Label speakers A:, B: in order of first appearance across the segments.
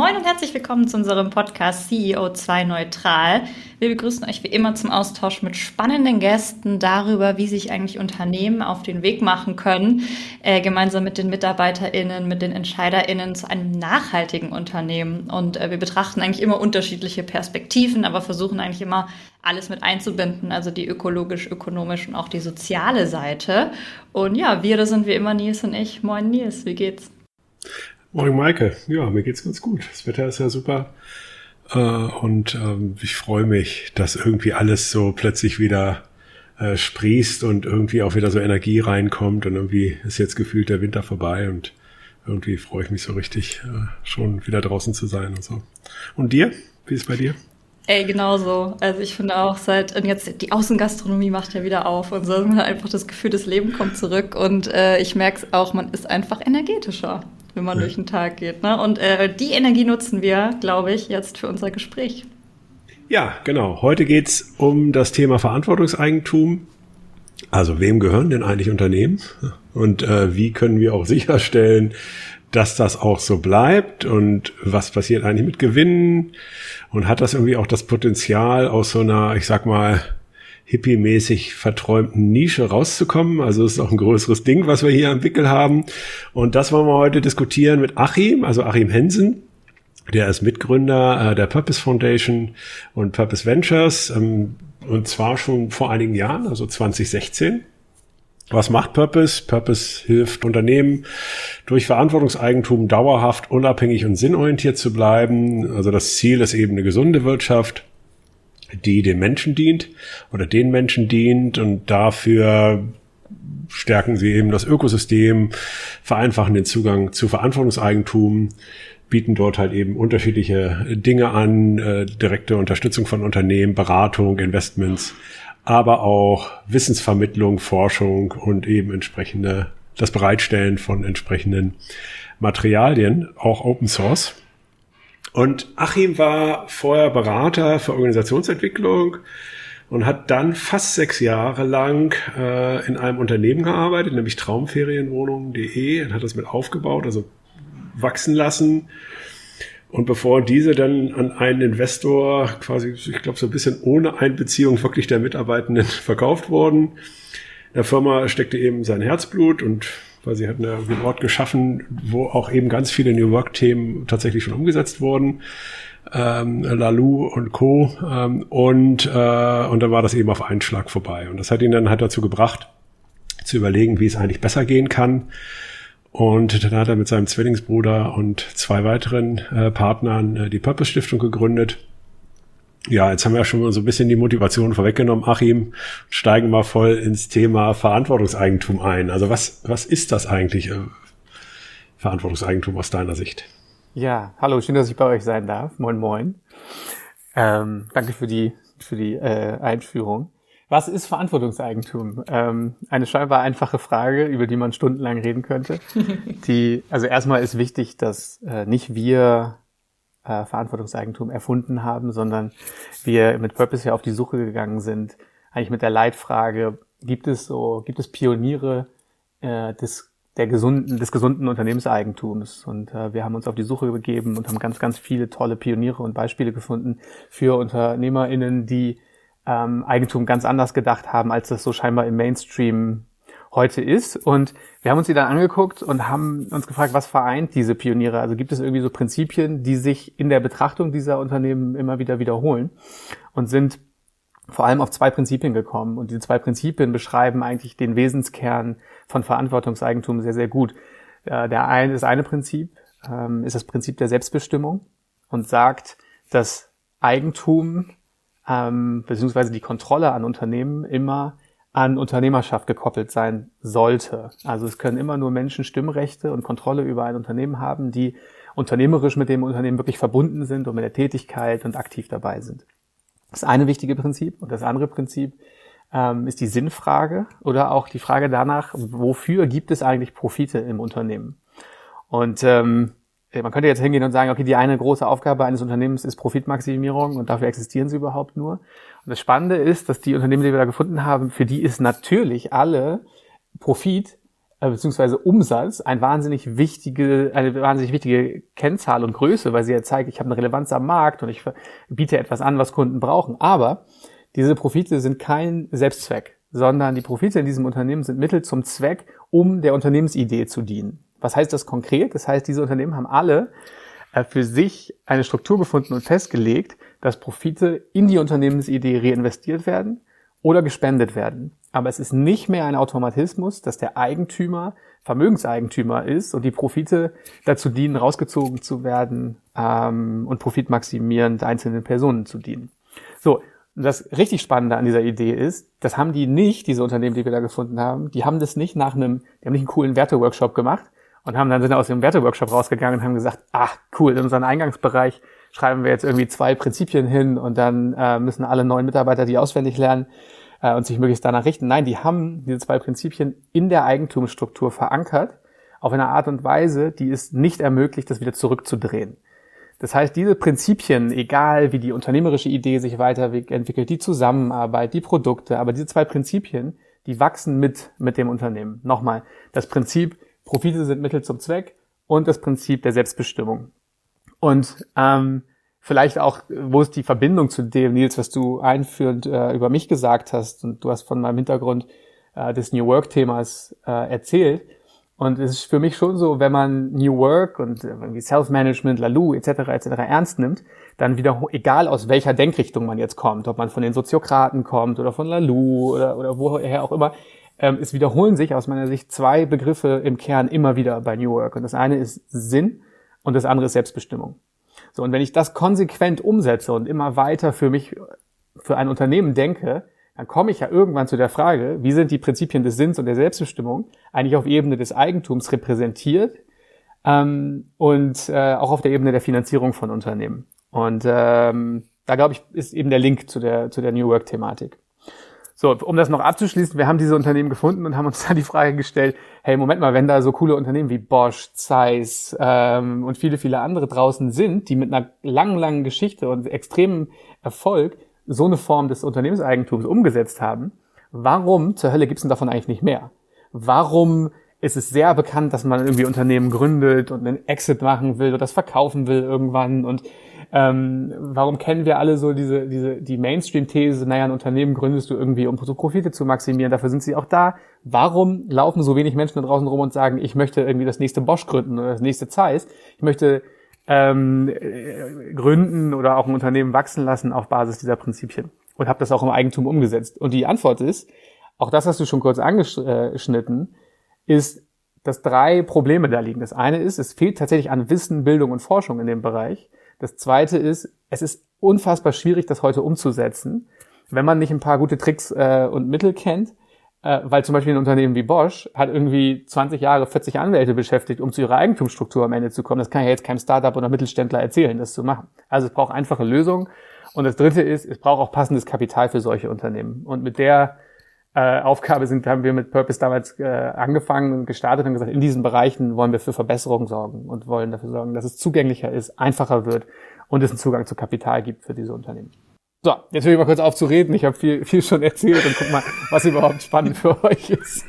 A: Moin und herzlich willkommen zu unserem Podcast CEO2 Neutral. Wir begrüßen euch wie immer zum Austausch mit spannenden Gästen darüber, wie sich eigentlich Unternehmen auf den Weg machen können, äh, gemeinsam mit den MitarbeiterInnen, mit den EntscheiderInnen zu einem nachhaltigen Unternehmen. Und äh, wir betrachten eigentlich immer unterschiedliche Perspektiven, aber versuchen eigentlich immer alles mit einzubinden, also die ökologisch, ökonomisch und auch die soziale Seite. Und ja, wir, das sind wie immer Nils und ich. Moin Nils, wie geht's?
B: Moin Maike, ja, mir geht's ganz gut. Das Wetter ist ja super. Äh, und ähm, ich freue mich, dass irgendwie alles so plötzlich wieder äh, sprießt und irgendwie auch wieder so Energie reinkommt und irgendwie ist jetzt gefühlt der Winter vorbei und irgendwie freue ich mich so richtig, äh, schon wieder draußen zu sein und so. Und dir? Wie ist bei dir?
A: Ey, genauso. Also ich finde auch seit, und jetzt die Außengastronomie macht ja wieder auf und so man hat einfach das Gefühl, das Leben kommt zurück und äh, ich merke es auch, man ist einfach energetischer wenn man ja. durch den Tag geht. Ne? Und äh, die Energie nutzen wir, glaube ich, jetzt für unser Gespräch.
B: Ja, genau. Heute geht's um das Thema Verantwortungseigentum. Also wem gehören denn eigentlich Unternehmen? Und äh, wie können wir auch sicherstellen, dass das auch so bleibt? Und was passiert eigentlich mit Gewinnen? Und hat das irgendwie auch das Potenzial aus so einer, ich sag mal, hippie-mäßig verträumten Nische rauszukommen. Also ist auch ein größeres Ding, was wir hier am Wickel haben. Und das wollen wir heute diskutieren mit Achim, also Achim Hensen. Der ist Mitgründer äh, der Purpose Foundation und Purpose Ventures. Ähm, und zwar schon vor einigen Jahren, also 2016. Was macht Purpose? Purpose hilft Unternehmen durch Verantwortungseigentum dauerhaft, unabhängig und sinnorientiert zu bleiben. Also das Ziel ist eben eine gesunde Wirtschaft die dem Menschen dient oder den Menschen dient und dafür stärken sie eben das Ökosystem, vereinfachen den Zugang zu Verantwortungseigentum, bieten dort halt eben unterschiedliche Dinge an, äh, direkte Unterstützung von Unternehmen, Beratung, Investments, aber auch Wissensvermittlung, Forschung und eben entsprechende, das Bereitstellen von entsprechenden Materialien, auch Open Source. Und Achim war vorher Berater für Organisationsentwicklung und hat dann fast sechs Jahre lang äh, in einem Unternehmen gearbeitet, nämlich Traumferienwohnungen.de und hat das mit aufgebaut, also wachsen lassen. Und bevor diese dann an einen Investor quasi, ich glaube, so ein bisschen ohne Einbeziehung wirklich der Mitarbeitenden verkauft wurden, der Firma steckte eben sein Herzblut und weil sie hatten einen Ort geschaffen, wo auch eben ganz viele New Work-Themen tatsächlich schon umgesetzt wurden. Ähm, Lalu und Co. Ähm, und, äh, und dann war das eben auf einen Schlag vorbei. Und das hat ihn dann halt dazu gebracht, zu überlegen, wie es eigentlich besser gehen kann. Und dann hat er mit seinem Zwillingsbruder und zwei weiteren äh, Partnern äh, die Purpose Stiftung gegründet ja, jetzt haben wir ja schon mal so ein bisschen die Motivation vorweggenommen, Achim. Steigen mal voll ins Thema Verantwortungseigentum ein. Also was, was ist das eigentlich, äh, Verantwortungseigentum aus deiner Sicht?
C: Ja, hallo, schön, dass ich bei euch sein darf. Moin, moin. Ähm, danke für die, für die äh, Einführung. Was ist Verantwortungseigentum? Ähm, eine scheinbar einfache Frage, über die man stundenlang reden könnte. Die, also erstmal ist wichtig, dass äh, nicht wir äh, Verantwortungseigentum erfunden haben, sondern wir mit Purpose ja auf die Suche gegangen sind, eigentlich mit der Leitfrage, gibt es so, gibt es Pioniere äh, des der gesunden, des gesunden Unternehmenseigentums. Und äh, wir haben uns auf die Suche begeben und haben ganz, ganz viele tolle Pioniere und Beispiele gefunden für UnternehmerInnen, die ähm, Eigentum ganz anders gedacht haben, als das so scheinbar im Mainstream heute ist. Und wir haben uns die dann angeguckt und haben uns gefragt, was vereint diese Pioniere? Also gibt es irgendwie so Prinzipien, die sich in der Betrachtung dieser Unternehmen immer wieder wiederholen und sind vor allem auf zwei Prinzipien gekommen. Und diese zwei Prinzipien beschreiben eigentlich den Wesenskern von Verantwortungseigentum sehr, sehr gut. Äh, der eine, das eine Prinzip ähm, ist das Prinzip der Selbstbestimmung und sagt, dass Eigentum ähm, beziehungsweise die Kontrolle an Unternehmen immer an Unternehmerschaft gekoppelt sein sollte. Also es können immer nur Menschen Stimmrechte und Kontrolle über ein Unternehmen haben, die unternehmerisch mit dem Unternehmen wirklich verbunden sind und mit der Tätigkeit und aktiv dabei sind. Das eine wichtige Prinzip. Und das andere Prinzip ähm, ist die Sinnfrage oder auch die Frage danach, wofür gibt es eigentlich Profite im Unternehmen? Und ähm, man könnte jetzt hingehen und sagen, okay, die eine große Aufgabe eines Unternehmens ist Profitmaximierung und dafür existieren sie überhaupt nur. Und das Spannende ist, dass die Unternehmen, die wir da gefunden haben, für die ist natürlich alle Profit äh, beziehungsweise Umsatz ein wahnsinnig wichtige, eine wahnsinnig wichtige Kennzahl und Größe, weil sie ja zeigt, ich habe eine Relevanz am Markt und ich biete etwas an, was Kunden brauchen. Aber diese Profite sind kein Selbstzweck, sondern die Profite in diesem Unternehmen sind Mittel zum Zweck, um der Unternehmensidee zu dienen. Was heißt das konkret? Das heißt, diese Unternehmen haben alle äh, für sich eine Struktur gefunden und festgelegt, dass Profite in die Unternehmensidee reinvestiert werden oder gespendet werden. Aber es ist nicht mehr ein Automatismus, dass der Eigentümer Vermögenseigentümer ist und die Profite dazu dienen, rausgezogen zu werden ähm, und profitmaximierend einzelnen Personen zu dienen. So, das richtig Spannende an dieser Idee ist, das haben die nicht, diese Unternehmen, die wir da gefunden haben, die haben das nicht nach einem, die haben nicht einen coolen Werteworkshop gemacht und haben dann sind aus dem Werteworkshop rausgegangen und haben gesagt, ach cool, in unseren Eingangsbereich schreiben wir jetzt irgendwie zwei Prinzipien hin und dann äh, müssen alle neuen Mitarbeiter die auswendig lernen äh, und sich möglichst danach richten. Nein, die haben diese zwei Prinzipien in der Eigentumsstruktur verankert, auf eine Art und Weise, die es nicht ermöglicht, das wieder zurückzudrehen. Das heißt, diese Prinzipien, egal wie die unternehmerische Idee sich weiterentwickelt, die Zusammenarbeit, die Produkte, aber diese zwei Prinzipien, die wachsen mit, mit dem Unternehmen. Nochmal, das Prinzip, Profite sind Mittel zum Zweck und das Prinzip der Selbstbestimmung. Und ähm, vielleicht auch, wo ist die Verbindung zu dem, Nils, was du einführend äh, über mich gesagt hast und du hast von meinem Hintergrund äh, des New Work-Themas äh, erzählt. Und es ist für mich schon so, wenn man New Work und irgendwie Self-Management, Lalou etc. etc. ernst nimmt, dann wieder, egal aus welcher Denkrichtung man jetzt kommt, ob man von den Soziokraten kommt oder von Lalou oder, oder woher auch immer, ähm, es wiederholen sich aus meiner Sicht zwei Begriffe im Kern immer wieder bei New Work. Und das eine ist Sinn und das andere ist Selbstbestimmung. So, und wenn ich das konsequent umsetze und immer weiter für mich, für ein Unternehmen denke, dann komme ich ja irgendwann zu der Frage, wie sind die Prinzipien des Sinns und der Selbstbestimmung eigentlich auf Ebene des Eigentums repräsentiert ähm, und äh, auch auf der Ebene der Finanzierung von Unternehmen. Und ähm, da glaube ich, ist eben der Link zu der, zu der New Work-Thematik. So, um das noch abzuschließen, wir haben diese Unternehmen gefunden und haben uns dann die Frage gestellt, hey, Moment mal, wenn da so coole Unternehmen wie Bosch, Zeiss ähm, und viele, viele andere draußen sind, die mit einer langen, langen Geschichte und extremem Erfolg so eine Form des Unternehmenseigentums umgesetzt haben, warum zur Hölle gibt's denn davon eigentlich nicht mehr? Warum ist es sehr bekannt, dass man irgendwie Unternehmen gründet und einen Exit machen will oder das verkaufen will irgendwann und ähm, warum kennen wir alle so diese, diese, die Mainstream-These, naja, ein Unternehmen gründest du irgendwie, um Profite zu maximieren, dafür sind sie auch da. Warum laufen so wenig Menschen da draußen rum und sagen, ich möchte irgendwie das nächste Bosch gründen oder das nächste Zeiss? Ich möchte ähm, äh, gründen oder auch ein Unternehmen wachsen lassen auf Basis dieser Prinzipien und habe das auch im Eigentum umgesetzt. Und die Antwort ist, auch das hast du schon kurz angeschnitten, ist, dass drei Probleme da liegen. Das eine ist, es fehlt tatsächlich an Wissen, Bildung und Forschung in dem Bereich. Das zweite ist, es ist unfassbar schwierig, das heute umzusetzen, wenn man nicht ein paar gute Tricks äh, und Mittel kennt. Äh, weil zum Beispiel ein Unternehmen wie Bosch hat irgendwie 20 Jahre 40 Anwälte beschäftigt, um zu ihrer Eigentumsstruktur am Ende zu kommen. Das kann ja jetzt keinem Startup oder Mittelständler erzählen, das zu machen. Also es braucht einfache Lösungen. Und das dritte ist, es braucht auch passendes Kapital für solche Unternehmen. Und mit der äh, Aufgabe sind, haben wir mit Purpose damals äh, angefangen und gestartet und gesagt, in diesen Bereichen wollen wir für Verbesserungen sorgen und wollen dafür sorgen, dass es zugänglicher ist, einfacher wird und es einen Zugang zu Kapital gibt für diese Unternehmen. So, jetzt höre ich mal kurz auf zu reden. Ich habe viel, viel schon erzählt und guck mal, was überhaupt spannend für euch ist.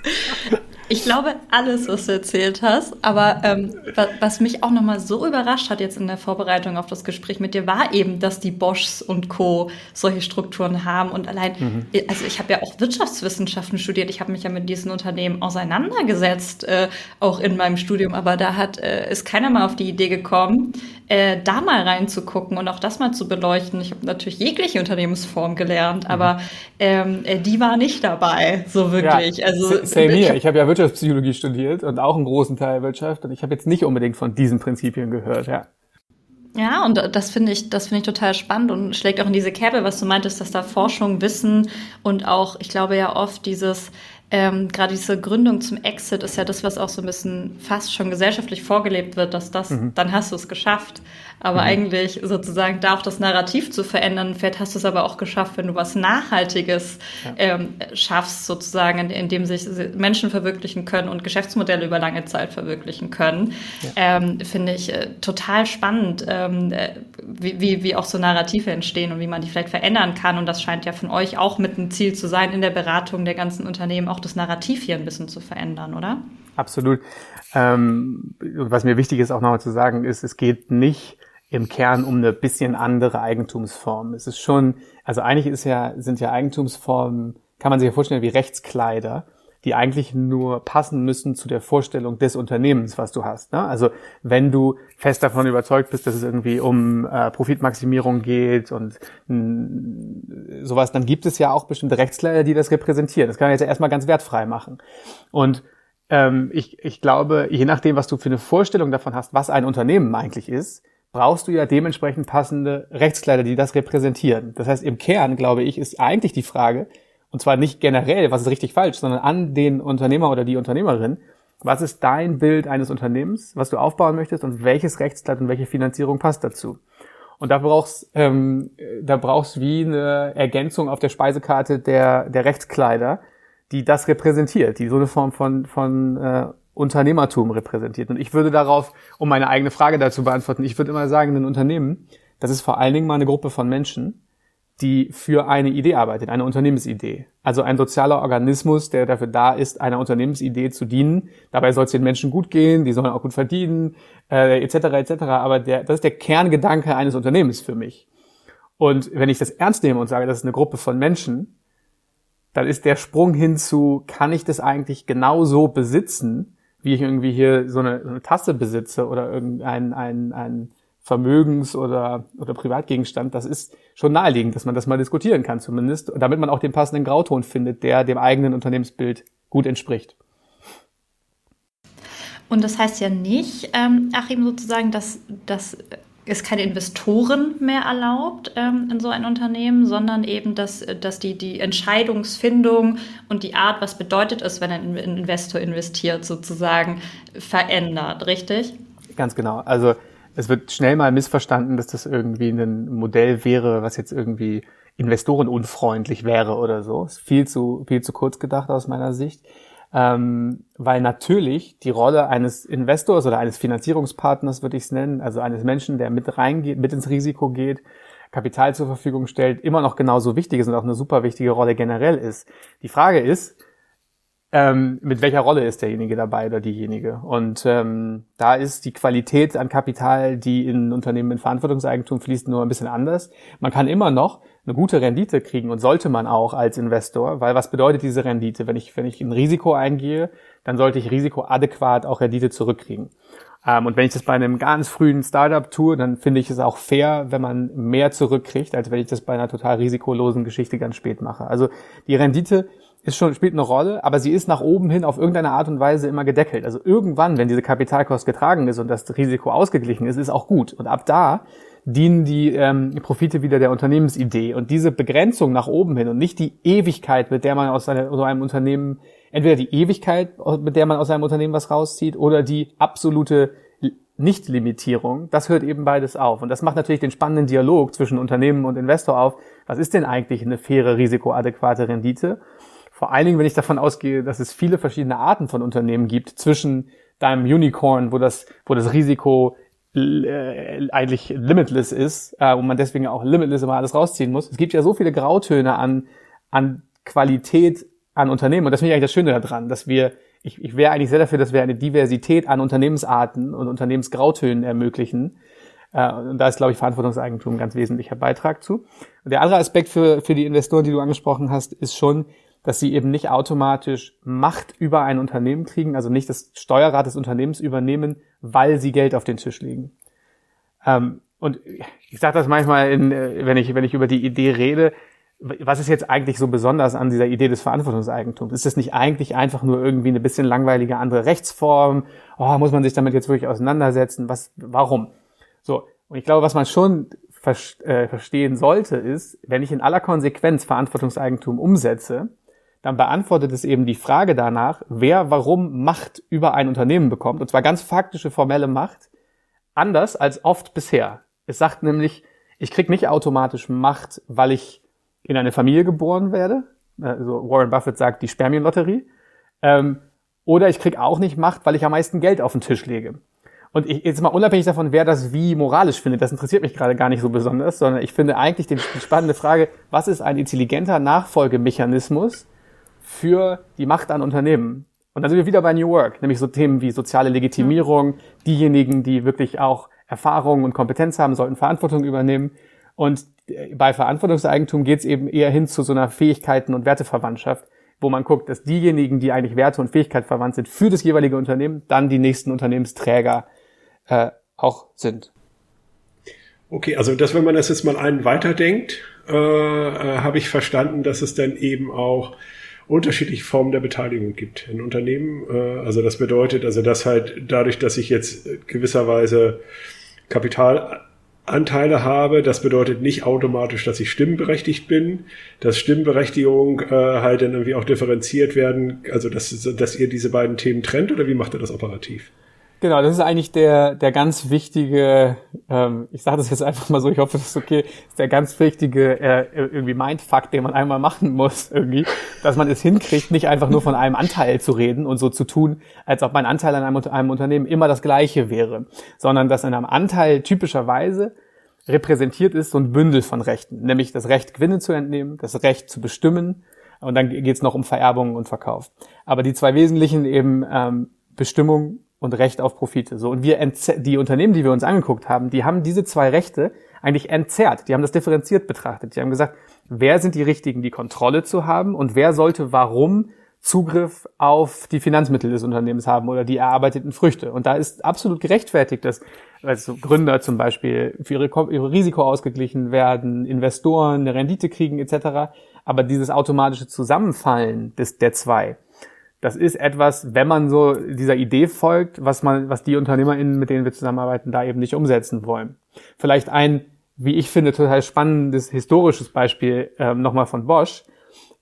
A: Ich glaube alles, was du erzählt hast, aber ähm, was mich auch nochmal so überrascht hat jetzt in der Vorbereitung auf das Gespräch mit dir, war eben, dass die Boschs und Co. solche Strukturen haben und allein, mhm. also ich habe ja auch Wirtschaftswissenschaften studiert, ich habe mich ja mit diesen Unternehmen auseinandergesetzt, äh, auch in meinem Studium, aber da hat äh, ist keiner mal auf die Idee gekommen, äh, da mal reinzugucken und auch das mal zu beleuchten. Ich habe natürlich jegliche Unternehmensform gelernt, mhm. aber ähm, äh, die war nicht dabei, so wirklich.
C: Ja, also same hier. Ich habe ja Wirtschaft Wirtschaftspsychologie studiert und auch einen großen Teil Wirtschaft und ich habe jetzt nicht unbedingt von diesen Prinzipien gehört, ja.
A: Ja, und das finde ich, das finde ich total spannend und schlägt auch in diese Kerbe, was du meintest, dass da Forschung, Wissen und auch, ich glaube ja oft dieses, ähm, gerade diese Gründung zum Exit ist ja das, was auch so ein bisschen fast schon gesellschaftlich vorgelebt wird, dass das, mhm. dann hast du es geschafft. Aber mhm. eigentlich sozusagen da auch das Narrativ zu verändern, vielleicht hast du es aber auch geschafft, wenn du was Nachhaltiges ja. ähm, schaffst, sozusagen, in, in, dem sich Menschen verwirklichen können und Geschäftsmodelle über lange Zeit verwirklichen können. Ja. Ähm, Finde ich äh, total spannend, ähm, äh, wie, wie, wie auch so Narrative entstehen und wie man die vielleicht verändern kann. Und das scheint ja von euch auch mit ein Ziel zu sein, in der Beratung der ganzen Unternehmen auch das Narrativ hier ein bisschen zu verändern, oder?
C: Absolut. Ähm, was mir wichtig ist auch nochmal zu sagen, ist, es geht nicht im Kern um eine bisschen andere Eigentumsform. Es ist schon, also eigentlich ist ja, sind ja Eigentumsformen, kann man sich ja vorstellen wie Rechtskleider die eigentlich nur passen müssen zu der Vorstellung des Unternehmens, was du hast. Ne? Also wenn du fest davon überzeugt bist, dass es irgendwie um äh, Profitmaximierung geht und mh, sowas, dann gibt es ja auch bestimmte Rechtskleider, die das repräsentieren. Das kann man jetzt ja erstmal ganz wertfrei machen. Und ähm, ich, ich glaube, je nachdem, was du für eine Vorstellung davon hast, was ein Unternehmen eigentlich ist, brauchst du ja dementsprechend passende Rechtskleider, die das repräsentieren. Das heißt, im Kern, glaube ich, ist eigentlich die Frage, und zwar nicht generell, was ist richtig falsch, sondern an den Unternehmer oder die Unternehmerin. Was ist dein Bild eines Unternehmens, was du aufbauen möchtest und welches Rechtskleid und welche Finanzierung passt dazu? Und da brauchst ähm, da brauchst wie eine Ergänzung auf der Speisekarte der der Rechtskleider, die das repräsentiert, die so eine Form von von äh, Unternehmertum repräsentiert. Und ich würde darauf, um meine eigene Frage dazu beantworten, ich würde immer sagen, ein Unternehmen, das ist vor allen Dingen mal eine Gruppe von Menschen, die für eine Idee arbeitet, eine Unternehmensidee. Also ein sozialer Organismus, der dafür da ist, einer Unternehmensidee zu dienen. Dabei soll es den Menschen gut gehen, die sollen auch gut verdienen, äh, etc. etc. Aber der, das ist der Kerngedanke eines Unternehmens für mich. Und wenn ich das ernst nehme und sage, das ist eine Gruppe von Menschen, dann ist der Sprung hin zu, kann ich das eigentlich genau so besitzen, wie ich irgendwie hier so eine, so eine Tasse besitze oder irgendein ein, ein Vermögens- oder, oder Privatgegenstand, das ist schon naheliegend, dass man das mal diskutieren kann zumindest, damit man auch den passenden Grauton findet, der dem eigenen Unternehmensbild gut entspricht.
A: Und das heißt ja nicht, ähm, Achim, sozusagen, dass, dass es keine Investoren mehr erlaubt ähm, in so ein Unternehmen, sondern eben, dass, dass die, die Entscheidungsfindung und die Art, was bedeutet es, wenn ein Investor investiert, sozusagen verändert, richtig?
C: Ganz genau. Also es wird schnell mal missverstanden, dass das irgendwie ein Modell wäre, was jetzt irgendwie investorenunfreundlich wäre oder so. Ist viel zu, viel zu kurz gedacht aus meiner Sicht. Ähm, weil natürlich die Rolle eines Investors oder eines Finanzierungspartners, würde ich es nennen, also eines Menschen, der mit reingeht, mit ins Risiko geht, Kapital zur Verfügung stellt, immer noch genauso wichtig ist und auch eine super wichtige Rolle generell ist. Die Frage ist, ähm, mit welcher Rolle ist derjenige dabei oder diejenige. Und ähm, da ist die Qualität an Kapital, die in Unternehmen in Verantwortungseigentum fließt, nur ein bisschen anders. Man kann immer noch eine gute Rendite kriegen und sollte man auch als Investor, weil was bedeutet diese Rendite? Wenn ich, wenn ich ein Risiko eingehe, dann sollte ich risikoadäquat auch Rendite zurückkriegen. Ähm, und wenn ich das bei einem ganz frühen Startup tue, dann finde ich es auch fair, wenn man mehr zurückkriegt, als wenn ich das bei einer total risikolosen Geschichte ganz spät mache. Also die Rendite ist schon, spielt eine Rolle, aber sie ist nach oben hin auf irgendeine Art und Weise immer gedeckelt. Also irgendwann, wenn diese Kapitalkost getragen ist und das Risiko ausgeglichen ist, ist auch gut. Und ab da dienen die ähm, Profite wieder der Unternehmensidee. Und diese Begrenzung nach oben hin und nicht die Ewigkeit, mit der man aus seine, so einem Unternehmen, entweder die Ewigkeit, mit der man aus einem Unternehmen was rauszieht, oder die absolute Nicht-Limitierung, das hört eben beides auf. Und das macht natürlich den spannenden Dialog zwischen Unternehmen und Investor auf. Was ist denn eigentlich eine faire, risikoadäquate Rendite? Vor allen Dingen, wenn ich davon ausgehe, dass es viele verschiedene Arten von Unternehmen gibt, zwischen deinem Unicorn, wo das, wo das Risiko äh, eigentlich limitless ist, äh, wo man deswegen auch limitless immer alles rausziehen muss. Es gibt ja so viele Grautöne an, an Qualität an Unternehmen und das finde ich eigentlich das Schöne daran, dass wir, ich, ich wäre eigentlich sehr dafür, dass wir eine Diversität an Unternehmensarten und Unternehmensgrautönen ermöglichen. Äh, und da ist, glaube ich, Verantwortungseigentum ein ganz wesentlicher Beitrag zu. Und der andere Aspekt für, für die Investoren, die du angesprochen hast, ist schon, dass sie eben nicht automatisch Macht über ein Unternehmen kriegen, also nicht das Steuerrad des Unternehmens übernehmen, weil sie Geld auf den Tisch legen. Ähm, und ich sage das manchmal, in, äh, wenn, ich, wenn ich über die Idee rede, was ist jetzt eigentlich so besonders an dieser Idee des Verantwortungseigentums? Ist es nicht eigentlich einfach nur irgendwie eine bisschen langweilige andere Rechtsform? Oh, muss man sich damit jetzt wirklich auseinandersetzen? Was, warum? So. Und ich glaube, was man schon äh, verstehen sollte, ist, wenn ich in aller Konsequenz Verantwortungseigentum umsetze, dann beantwortet es eben die Frage danach, wer warum Macht über ein Unternehmen bekommt, und zwar ganz faktische, formelle Macht, anders als oft bisher. Es sagt nämlich, ich krieg nicht automatisch Macht, weil ich in eine Familie geboren werde, also Warren Buffett sagt die Spermienlotterie, ähm, oder ich krieg auch nicht Macht, weil ich am meisten Geld auf den Tisch lege. Und ich, jetzt mal unabhängig davon, wer das wie moralisch findet, das interessiert mich gerade gar nicht so besonders, sondern ich finde eigentlich die, die spannende Frage, was ist ein intelligenter Nachfolgemechanismus, für die Macht an Unternehmen. Und dann sind wir wieder bei New Work, nämlich so Themen wie soziale Legitimierung. Diejenigen, die wirklich auch Erfahrung und Kompetenz haben, sollten Verantwortung übernehmen. Und bei Verantwortungseigentum geht es eben eher hin zu so einer Fähigkeiten- und Werteverwandtschaft, wo man guckt, dass diejenigen, die eigentlich Werte und Fähigkeit verwandt sind für das jeweilige Unternehmen, dann die nächsten Unternehmensträger äh, auch sind.
B: Okay, also dass wenn man das jetzt mal einen weiterdenkt, äh, äh, habe ich verstanden, dass es dann eben auch unterschiedliche Formen der Beteiligung gibt in Unternehmen. Äh, also das bedeutet, also dass halt dadurch, dass ich jetzt gewisserweise Kapitalanteile habe, das bedeutet nicht automatisch, dass ich stimmberechtigt bin, dass Stimmberechtigung äh, halt dann irgendwie auch differenziert werden, also dass, dass ihr diese beiden Themen trennt oder wie macht ihr das operativ?
C: Genau, das ist eigentlich der, der ganz wichtige, ähm, ich sage das jetzt einfach mal so, ich hoffe, das ist okay, ist der ganz wichtige äh, irgendwie Mindfuck, den man einmal machen muss irgendwie, dass man es hinkriegt, nicht einfach nur von einem Anteil zu reden und so zu tun, als ob mein Anteil an einem, einem Unternehmen immer das gleiche wäre, sondern dass in einem Anteil typischerweise repräsentiert ist so ein Bündel von Rechten, nämlich das Recht, Gewinne zu entnehmen, das Recht zu bestimmen und dann geht es noch um Vererbung und Verkauf. Aber die zwei wesentlichen eben ähm, Bestimmung und Recht auf Profite. So und wir die Unternehmen, die wir uns angeguckt haben, die haben diese zwei Rechte eigentlich entzerrt. Die haben das differenziert betrachtet. Die haben gesagt, wer sind die richtigen, die Kontrolle zu haben und wer sollte warum Zugriff auf die Finanzmittel des Unternehmens haben oder die erarbeiteten Früchte. Und da ist absolut gerechtfertigt, dass also Gründer zum Beispiel für ihre, ihre Risiko ausgeglichen werden, Investoren eine Rendite kriegen etc. Aber dieses automatische Zusammenfallen des, der zwei, das ist etwas, wenn man so dieser Idee folgt, was man, was die UnternehmerInnen, mit denen wir zusammenarbeiten, da eben nicht umsetzen wollen. Vielleicht ein, wie ich finde, total spannendes historisches Beispiel ähm, nochmal von Bosch.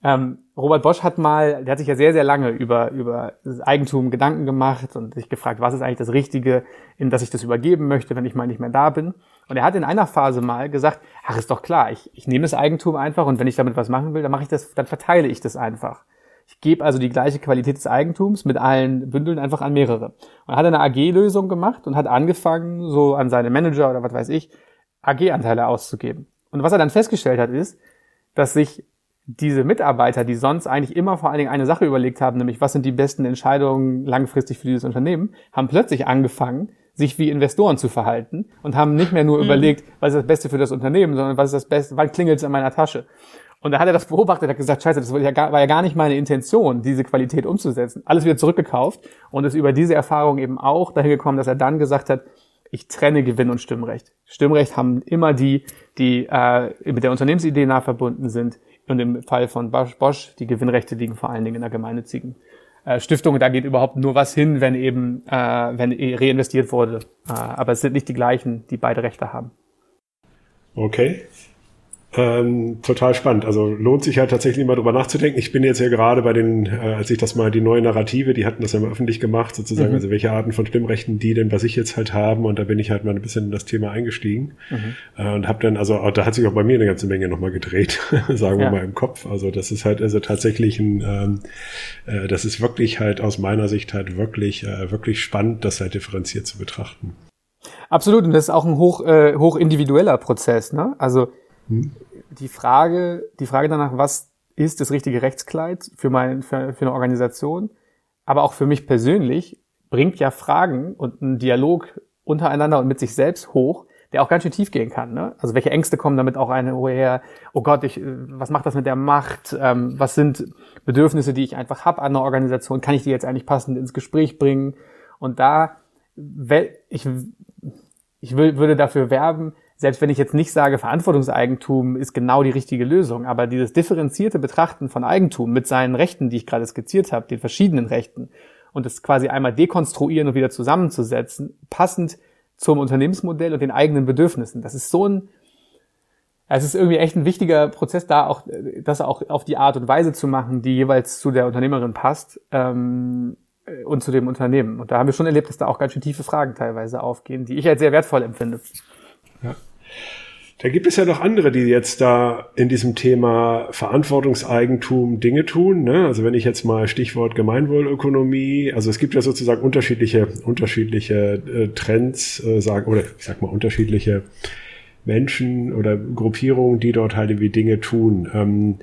C: Ähm, Robert Bosch hat mal, der hat sich ja sehr, sehr lange über, über Eigentum Gedanken gemacht und sich gefragt, was ist eigentlich das Richtige, in das ich das übergeben möchte, wenn ich mal nicht mehr da bin. Und er hat in einer Phase mal gesagt, ach, ist doch klar, ich, ich nehme das Eigentum einfach und wenn ich damit was machen will, dann mache ich das, dann verteile ich das einfach. Ich gebe also die gleiche Qualität des Eigentums mit allen Bündeln einfach an mehrere. Und hat eine AG-Lösung gemacht und hat angefangen, so an seine Manager oder was weiß ich, AG-Anteile auszugeben. Und was er dann festgestellt hat, ist, dass sich diese Mitarbeiter, die sonst eigentlich immer vor allen Dingen eine Sache überlegt haben, nämlich was sind die besten Entscheidungen langfristig für dieses Unternehmen, haben plötzlich angefangen, sich wie Investoren zu verhalten und haben nicht mehr nur mhm. überlegt, was ist das Beste für das Unternehmen, sondern was ist das Beste, wann klingelt es in meiner Tasche. Und da hat er das beobachtet, hat gesagt, scheiße, das war ja, gar, nicht meine Intention, diese Qualität umzusetzen. Alles wieder zurückgekauft und ist über diese Erfahrung eben auch dahin gekommen, dass er dann gesagt hat, ich trenne Gewinn und Stimmrecht. Stimmrecht haben immer die, die äh, mit der Unternehmensidee nah verbunden sind. Und im Fall von Bosch, die Gewinnrechte liegen vor allen Dingen in der gemeinnützigen äh, Stiftung. Da geht überhaupt nur was hin, wenn eben äh, wenn reinvestiert wurde. Äh, aber es sind nicht die gleichen, die beide Rechte haben.
B: Okay. Ähm, total spannend. Also lohnt sich halt tatsächlich mal drüber nachzudenken. Ich bin jetzt ja gerade bei den, äh, als ich das mal die neue Narrative, die hatten das ja mal öffentlich gemacht, sozusagen, mhm. also welche Arten von Stimmrechten die denn bei sich jetzt halt haben. Und da bin ich halt mal ein bisschen in das Thema eingestiegen mhm. äh, und habe dann, also da hat sich auch bei mir eine ganze Menge nochmal gedreht, sagen ja. wir mal im Kopf. Also das ist halt also tatsächlich ein, ähm, äh, das ist wirklich halt aus meiner Sicht halt wirklich, äh, wirklich spannend, das halt differenziert zu betrachten.
C: Absolut, und das ist auch ein hoch, äh, hoch individueller Prozess. Ne? Also die Frage, die Frage danach, was ist das richtige Rechtskleid für, mein, für, für eine Organisation, aber auch für mich persönlich, bringt ja Fragen und einen Dialog untereinander und mit sich selbst hoch, der auch ganz schön tief gehen kann. Ne? Also welche Ängste kommen damit auch eine her? Oh Gott, ich, was macht das mit der Macht? Ähm, was sind Bedürfnisse, die ich einfach habe an einer Organisation? Kann ich die jetzt eigentlich passend ins Gespräch bringen? Und da, ich, ich will, würde dafür werben, selbst wenn ich jetzt nicht sage, Verantwortungseigentum ist genau die richtige Lösung, aber dieses differenzierte Betrachten von Eigentum mit seinen Rechten, die ich gerade skizziert habe, den verschiedenen Rechten, und das quasi einmal dekonstruieren und wieder zusammenzusetzen, passend zum Unternehmensmodell und den eigenen Bedürfnissen. Das ist so ein, es ist irgendwie echt ein wichtiger Prozess, da auch das auch auf die Art und Weise zu machen, die jeweils zu der Unternehmerin passt ähm, und zu dem Unternehmen. Und da haben wir schon erlebt, dass da auch ganz schön tiefe Fragen teilweise aufgehen, die ich als sehr wertvoll empfinde.
B: Ja. Da gibt es ja noch andere, die jetzt da in diesem Thema Verantwortungseigentum Dinge tun. Ne? Also wenn ich jetzt mal Stichwort Gemeinwohlökonomie, also es gibt ja sozusagen unterschiedliche, unterschiedliche äh, Trends, äh, sagen, oder ich sag mal unterschiedliche Menschen oder Gruppierungen, die dort halt irgendwie Dinge tun. Ähm,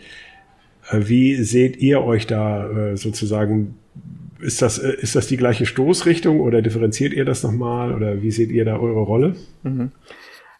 B: äh, wie seht ihr euch da äh, sozusagen ist das, äh, ist das die gleiche Stoßrichtung oder differenziert ihr das nochmal oder wie seht ihr da eure Rolle? Mhm.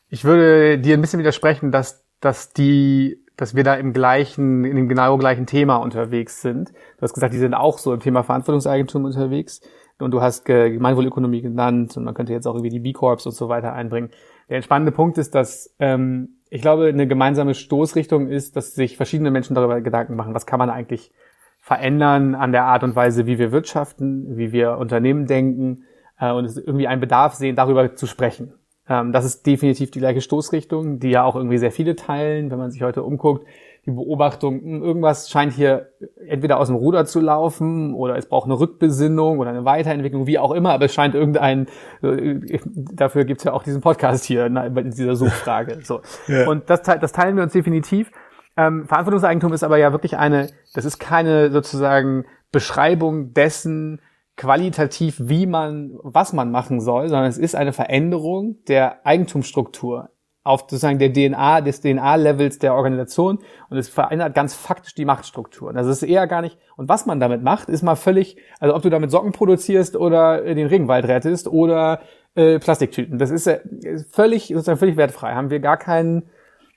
C: Ich würde dir ein bisschen widersprechen, dass, dass die, dass wir da im gleichen, in dem genau gleichen Thema unterwegs sind. Du hast gesagt, die sind auch so im Thema Verantwortungseigentum unterwegs. Und du hast Gemeinwohlökonomie genannt und man könnte jetzt auch irgendwie die B-Corps und so weiter einbringen. Der entspannende Punkt ist, dass ähm, ich glaube, eine gemeinsame Stoßrichtung ist, dass sich verschiedene Menschen darüber Gedanken machen, was kann man eigentlich verändern an der Art und Weise, wie wir wirtschaften, wie wir Unternehmen denken äh, und es irgendwie einen Bedarf sehen, darüber zu sprechen. Ähm, das ist definitiv die gleiche Stoßrichtung, die ja auch irgendwie sehr viele teilen, wenn man sich heute umguckt. Die Beobachtung, hm, irgendwas scheint hier entweder aus dem Ruder zu laufen oder es braucht eine Rückbesinnung oder eine Weiterentwicklung, wie auch immer, aber es scheint irgendein, äh, dafür gibt's ja auch diesen Podcast hier in dieser Suchfrage. So. Ja. Und das, das teilen wir uns definitiv. Ähm, Verantwortungseigentum ist aber ja wirklich eine, das ist keine sozusagen Beschreibung dessen qualitativ, wie man, was man machen soll, sondern es ist eine Veränderung der Eigentumsstruktur auf sozusagen der DNA, des DNA-Levels der Organisation und es verändert ganz faktisch die Machtstruktur. Das ist eher gar nicht, und was man damit macht, ist mal völlig, also ob du damit Socken produzierst oder den Regenwald rettest oder äh, Plastiktüten. Das ist äh, völlig, sozusagen völlig wertfrei. Haben wir gar keinen,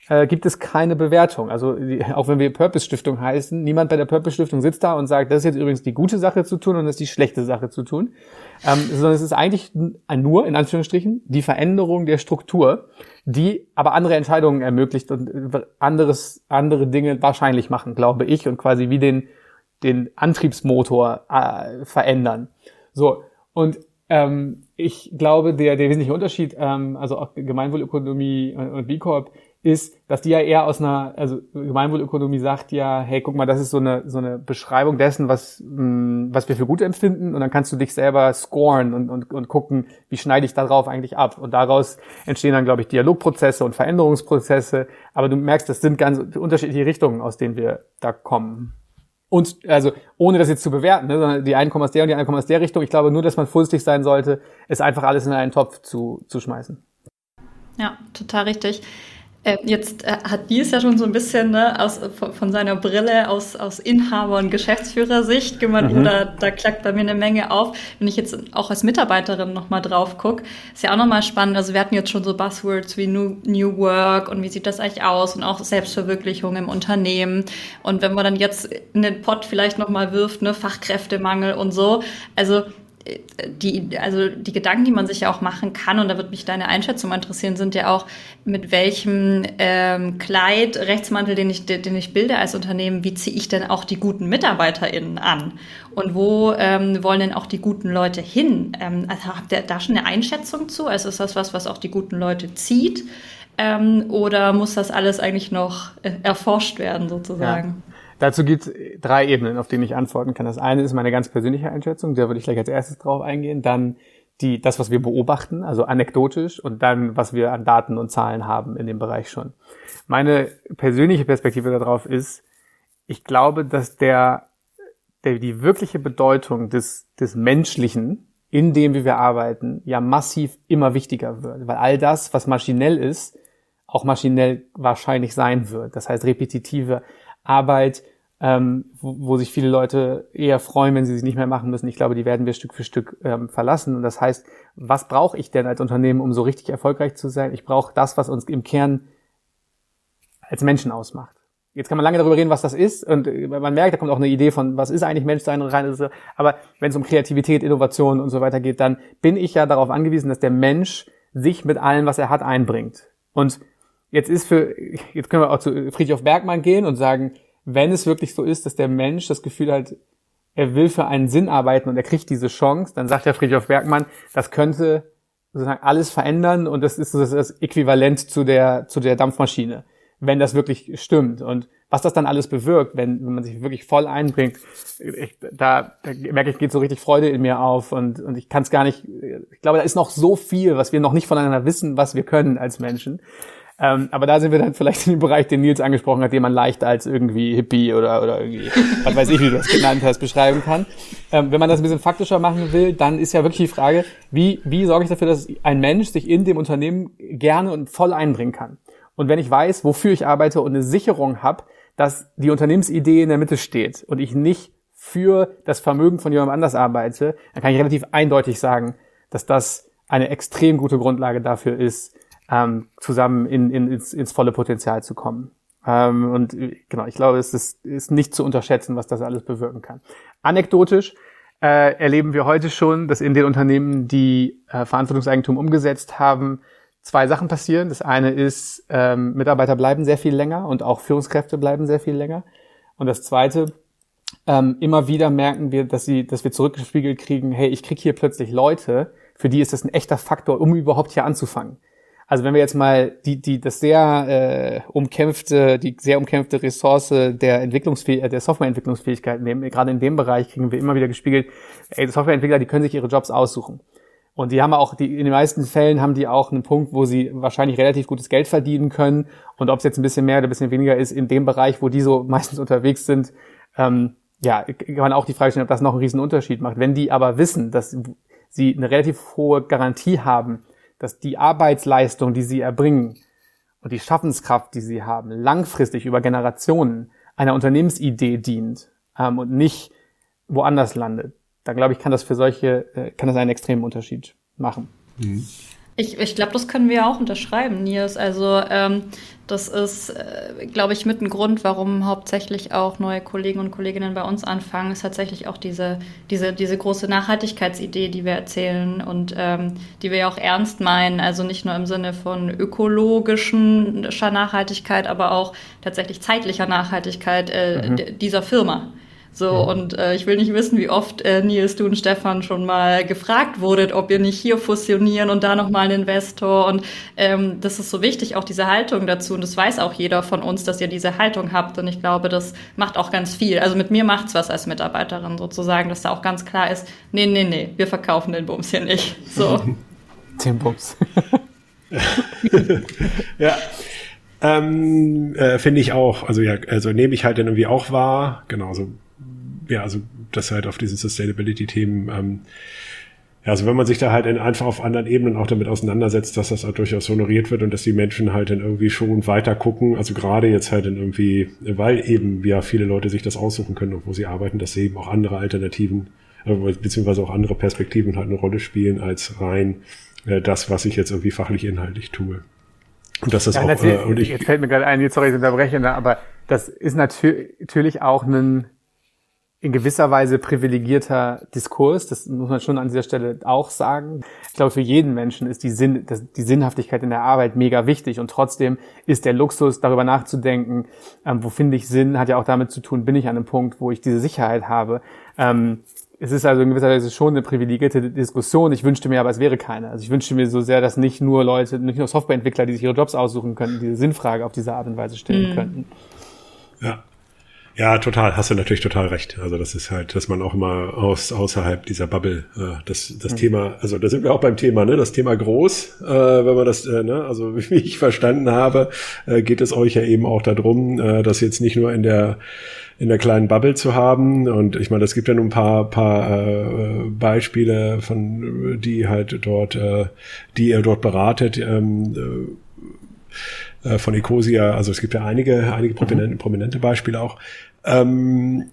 C: äh, gibt es keine Bewertung. Also auch wenn wir Purpose Stiftung heißen, niemand bei der Purpose Stiftung sitzt da und sagt, das ist jetzt übrigens die gute Sache zu tun und das ist die schlechte Sache zu tun, ähm, sondern es ist eigentlich nur, in Anführungsstrichen, die Veränderung der Struktur, die aber andere Entscheidungen ermöglicht und anderes, andere Dinge wahrscheinlich machen, glaube ich, und quasi wie den, den Antriebsmotor äh, verändern. So, und ähm, ich glaube, der, der wesentliche Unterschied, ähm, also auch Gemeinwohlökonomie und B Corp, ist, dass die ja eher aus einer, also Gemeinwohlökonomie sagt ja, hey, guck mal, das ist so eine so eine Beschreibung dessen, was mh, mm, was wir für gut empfinden, und dann kannst du dich selber scoren und und, und gucken, wie schneide ich darauf eigentlich ab. Und daraus entstehen dann, glaube ich, Dialogprozesse und Veränderungsprozesse. Aber du merkst, das sind ganz unterschiedliche Richtungen, aus denen wir da kommen. Und also ohne das jetzt zu bewerten, ne, sondern die einen kommen aus der und die anderen kommen aus der Richtung. Ich glaube nur, dass man vorsichtig sein sollte, es einfach alles in einen Topf zu, zu schmeißen.
A: Ja, total richtig. Äh, jetzt äh, hat Nils ja schon so ein bisschen ne, aus, von, von, seiner Brille aus, aus Inhaber- und Geschäftsführersicht gemacht, mhm. da, da klackt bei mir eine Menge auf. Wenn ich jetzt auch als Mitarbeiterin nochmal drauf gucke, ist ja auch nochmal spannend. Also wir hatten jetzt schon so Buzzwords wie New, New Work und wie sieht das eigentlich aus und auch Selbstverwirklichung im Unternehmen. Und wenn man dann jetzt in den Pott vielleicht nochmal wirft, ne, Fachkräftemangel und so. Also die, also die Gedanken, die man sich ja auch machen kann, und da wird mich deine Einschätzung interessieren, sind ja auch, mit welchem ähm, Kleid, Rechtsmantel, den ich, den ich bilde als Unternehmen, wie ziehe ich denn auch die guten MitarbeiterInnen an? Und wo ähm, wollen denn auch die guten Leute hin? Ähm, also habt ihr da schon eine Einschätzung zu? Also ist das was, was auch die guten Leute zieht? Ähm, oder muss das alles eigentlich noch äh, erforscht werden, sozusagen?
C: Dazu gibt es drei Ebenen, auf denen ich antworten kann. Das eine ist meine ganz persönliche Einschätzung, da würde ich gleich als erstes drauf eingehen. Dann die, das, was wir beobachten, also anekdotisch, und dann, was wir an Daten und Zahlen haben in dem Bereich schon. Meine persönliche Perspektive darauf ist, ich glaube, dass der, der die wirkliche Bedeutung des, des Menschlichen in dem, wie wir arbeiten, ja massiv immer wichtiger wird. Weil all das, was maschinell ist, auch maschinell wahrscheinlich sein wird. Das heißt, repetitive Arbeit, ähm, wo, wo sich viele Leute eher freuen, wenn sie sie nicht mehr machen müssen. Ich glaube, die werden wir Stück für Stück ähm, verlassen. Und das heißt, was brauche ich denn als Unternehmen, um so richtig erfolgreich zu sein? Ich brauche das, was uns im Kern als Menschen ausmacht. Jetzt kann man lange darüber reden, was das ist, und äh, man merkt, da kommt auch eine Idee von, was ist eigentlich Menschsein rein. Aber wenn es um Kreativität, Innovation und so weiter geht, dann bin ich ja darauf angewiesen, dass der Mensch sich mit allem, was er hat, einbringt. Und Jetzt ist für, jetzt können wir auch zu Friedhof Bergmann gehen und sagen, wenn es wirklich so ist, dass der Mensch das Gefühl hat, er will für einen Sinn arbeiten und er kriegt diese Chance, dann sagt der Friedhof Bergmann, das könnte sozusagen alles verändern und das ist das Äquivalent zu der, zu der Dampfmaschine, wenn das wirklich stimmt. Und was das dann alles bewirkt, wenn, wenn man sich wirklich voll einbringt, ich, da, da merke ich, geht so richtig Freude in mir auf und, und ich kann es gar nicht, ich glaube, da ist noch so viel, was wir noch nicht voneinander wissen, was wir können als Menschen. Ähm, aber da sind wir dann vielleicht in dem Bereich, den Nils angesprochen hat, den man leicht als irgendwie Hippie oder, oder irgendwie, was weiß ich, wie du das genannt hast, beschreiben kann. Ähm, wenn man das ein bisschen faktischer machen will, dann ist ja wirklich die Frage, wie, wie sorge ich dafür, dass ein Mensch sich in dem Unternehmen gerne und voll einbringen kann? Und wenn ich weiß, wofür ich arbeite und eine Sicherung habe, dass die Unternehmensidee in der Mitte steht und ich nicht für das Vermögen von jemandem anders arbeite, dann kann ich relativ eindeutig sagen, dass das eine extrem gute Grundlage dafür ist, ähm, zusammen in, in, ins, ins volle Potenzial zu kommen. Ähm, und genau, ich glaube, es ist, ist nicht zu unterschätzen, was das alles bewirken kann. Anekdotisch äh, erleben wir heute schon, dass in den Unternehmen, die äh, Verantwortungseigentum umgesetzt haben, zwei Sachen passieren. Das eine ist, ähm, Mitarbeiter bleiben sehr viel länger und auch Führungskräfte bleiben sehr viel länger. Und das zweite, ähm, immer wieder merken wir, dass sie, dass wir zurückgespiegelt kriegen, hey, ich krieg hier plötzlich Leute, für die ist das ein echter Faktor, um überhaupt hier anzufangen. Also wenn wir jetzt mal die, die, das sehr äh, umkämpfte, die sehr umkämpfte Ressource der Entwicklungsfähigkeit, der Softwareentwicklungsfähigkeit nehmen, gerade in dem Bereich kriegen wir immer wieder gespiegelt, ey, die Softwareentwickler, die können sich ihre Jobs aussuchen. Und die haben auch, die, in den meisten Fällen haben die auch einen Punkt, wo sie wahrscheinlich relativ gutes Geld verdienen können. Und ob es jetzt ein bisschen mehr oder ein bisschen weniger ist, in dem Bereich, wo die so meistens unterwegs sind, ähm, ja, kann man auch die Frage stellen, ob das noch einen riesen Unterschied macht. Wenn die aber wissen, dass sie eine relativ hohe Garantie haben, dass die Arbeitsleistung, die sie erbringen und die Schaffenskraft, die sie haben, langfristig über Generationen einer Unternehmensidee dient ähm, und nicht woanders landet, dann glaube ich, kann das für solche, äh, kann das einen extremen Unterschied machen.
A: Mhm. Ich, ich glaube, das können wir auch unterschreiben, Nils. Also ähm, das ist, äh, glaube ich, mit ein Grund, warum hauptsächlich auch neue Kollegen und Kolleginnen bei uns anfangen, ist tatsächlich auch diese, diese, diese große Nachhaltigkeitsidee, die wir erzählen und ähm, die wir ja auch ernst meinen. Also nicht nur im Sinne von ökologischer Nachhaltigkeit, aber auch tatsächlich zeitlicher Nachhaltigkeit äh, mhm. dieser Firma. So, ja. und äh, ich will nicht wissen, wie oft äh, Nils, du und Stefan schon mal gefragt wurdet, ob ihr nicht hier fusionieren und da nochmal einen Investor. Und ähm, das ist so wichtig, auch diese Haltung dazu. Und das weiß auch jeder von uns, dass ihr diese Haltung habt. Und ich glaube, das macht auch ganz viel. Also mit mir macht's was als Mitarbeiterin sozusagen, dass da auch ganz klar ist, nee, nee, nee, wir verkaufen den Bums hier nicht. So.
C: Den Bums.
B: ja. Ähm, äh, Finde ich auch. Also ja, also nehme ich halt dann irgendwie auch wahr. Genauso ja, also das halt auf diesen Sustainability-Themen, ähm, ja, also wenn man sich da halt einfach auf anderen Ebenen auch damit auseinandersetzt, dass das halt durchaus honoriert wird und dass die Menschen halt dann irgendwie schon weiter gucken, also gerade jetzt halt dann irgendwie, weil eben ja viele Leute sich das aussuchen können, wo sie arbeiten, dass eben auch andere Alternativen äh, beziehungsweise auch andere Perspektiven halt eine Rolle spielen als rein äh, das, was ich jetzt irgendwie fachlich inhaltlich tue.
C: Und das ist ja, auch, äh, und ich, jetzt fällt mir gerade ein, jetzt sorry, ich unterbreche, aber das ist natürlich auch ein in gewisser Weise privilegierter Diskurs. Das muss man schon an dieser Stelle auch sagen. Ich glaube, für jeden Menschen ist die, Sinn, die Sinnhaftigkeit in der Arbeit mega wichtig und trotzdem ist der Luxus, darüber nachzudenken, ähm, wo finde ich Sinn, hat ja auch damit zu tun, bin ich an einem Punkt, wo ich diese Sicherheit habe. Ähm, es ist also in gewisser Weise schon eine privilegierte Diskussion. Ich wünschte mir aber, es wäre keine. Also ich wünschte mir so sehr, dass nicht nur Leute, nicht nur Softwareentwickler, die sich ihre Jobs aussuchen könnten, diese Sinnfrage auf diese Art und Weise stellen mhm. könnten.
B: Ja, ja, total, hast du natürlich total recht. Also das ist halt, dass man auch immer aus, außerhalb dieser Bubble, äh, das, das mhm. Thema, also da sind wir auch beim Thema, ne? Das Thema groß, äh, wenn man das, äh, ne, also wie ich verstanden habe, äh, geht es euch ja eben auch darum, äh, das jetzt nicht nur in der in der kleinen Bubble zu haben. Und ich meine, es gibt ja nur ein paar, paar äh, Beispiele von, die halt dort, äh, die ihr dort beratet. Ähm, äh, von Ecosia, also es gibt ja einige, einige prominente, mhm. prominente Beispiele auch. Ähm,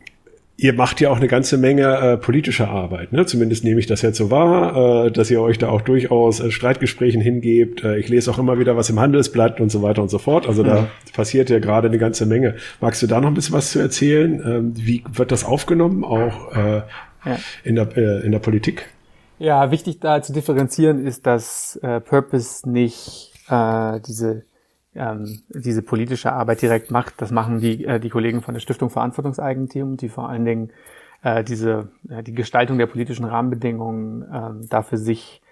B: ihr macht ja auch eine ganze Menge äh, politischer Arbeit, ne? Zumindest nehme ich das jetzt so wahr, äh, dass ihr euch da auch durchaus äh, Streitgesprächen hingebt. Äh, ich lese auch immer wieder was im Handelsblatt und so weiter und so fort. Also da mhm. passiert ja gerade eine ganze Menge. Magst du da noch ein bisschen was zu erzählen? Ähm, wie wird das aufgenommen, auch äh, ja. in, der, äh, in der Politik?
C: Ja, wichtig da zu differenzieren ist, dass äh, Purpose nicht äh, diese ähm, diese politische Arbeit direkt macht. Das machen die, äh, die Kollegen von der Stiftung Verantwortungseigentum, die vor allen Dingen äh, diese, äh, die Gestaltung der politischen Rahmenbedingungen äh, dafür sich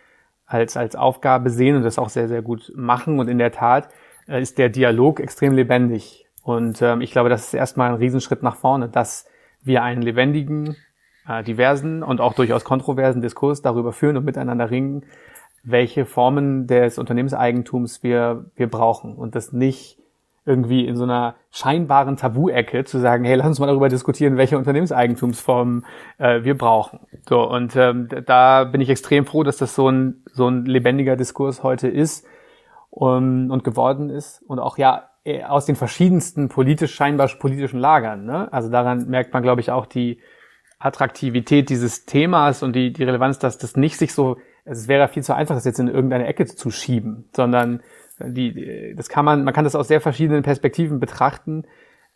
C: als, als Aufgabe sehen und das auch sehr, sehr gut machen. Und in der Tat äh, ist der Dialog extrem lebendig. Und ähm, ich glaube, das ist erstmal ein Riesenschritt nach vorne, dass wir einen lebendigen, äh, diversen und auch durchaus kontroversen Diskurs darüber führen und miteinander ringen, welche Formen des Unternehmenseigentums wir, wir brauchen und das nicht irgendwie in so einer scheinbaren Tabu-Ecke zu sagen, hey, lass uns mal darüber diskutieren, welche Unternehmenseigentumsformen äh, wir brauchen. So und ähm, da bin ich extrem froh, dass das so ein so ein lebendiger Diskurs heute ist um, und geworden ist und auch ja äh, aus den verschiedensten politisch scheinbar politischen Lagern. Ne? Also daran merkt man, glaube ich, auch die Attraktivität dieses Themas und die, die Relevanz, dass das nicht sich so, es wäre viel zu einfach, das jetzt in irgendeine Ecke zu schieben, sondern die, das kann man, man kann das aus sehr verschiedenen Perspektiven betrachten,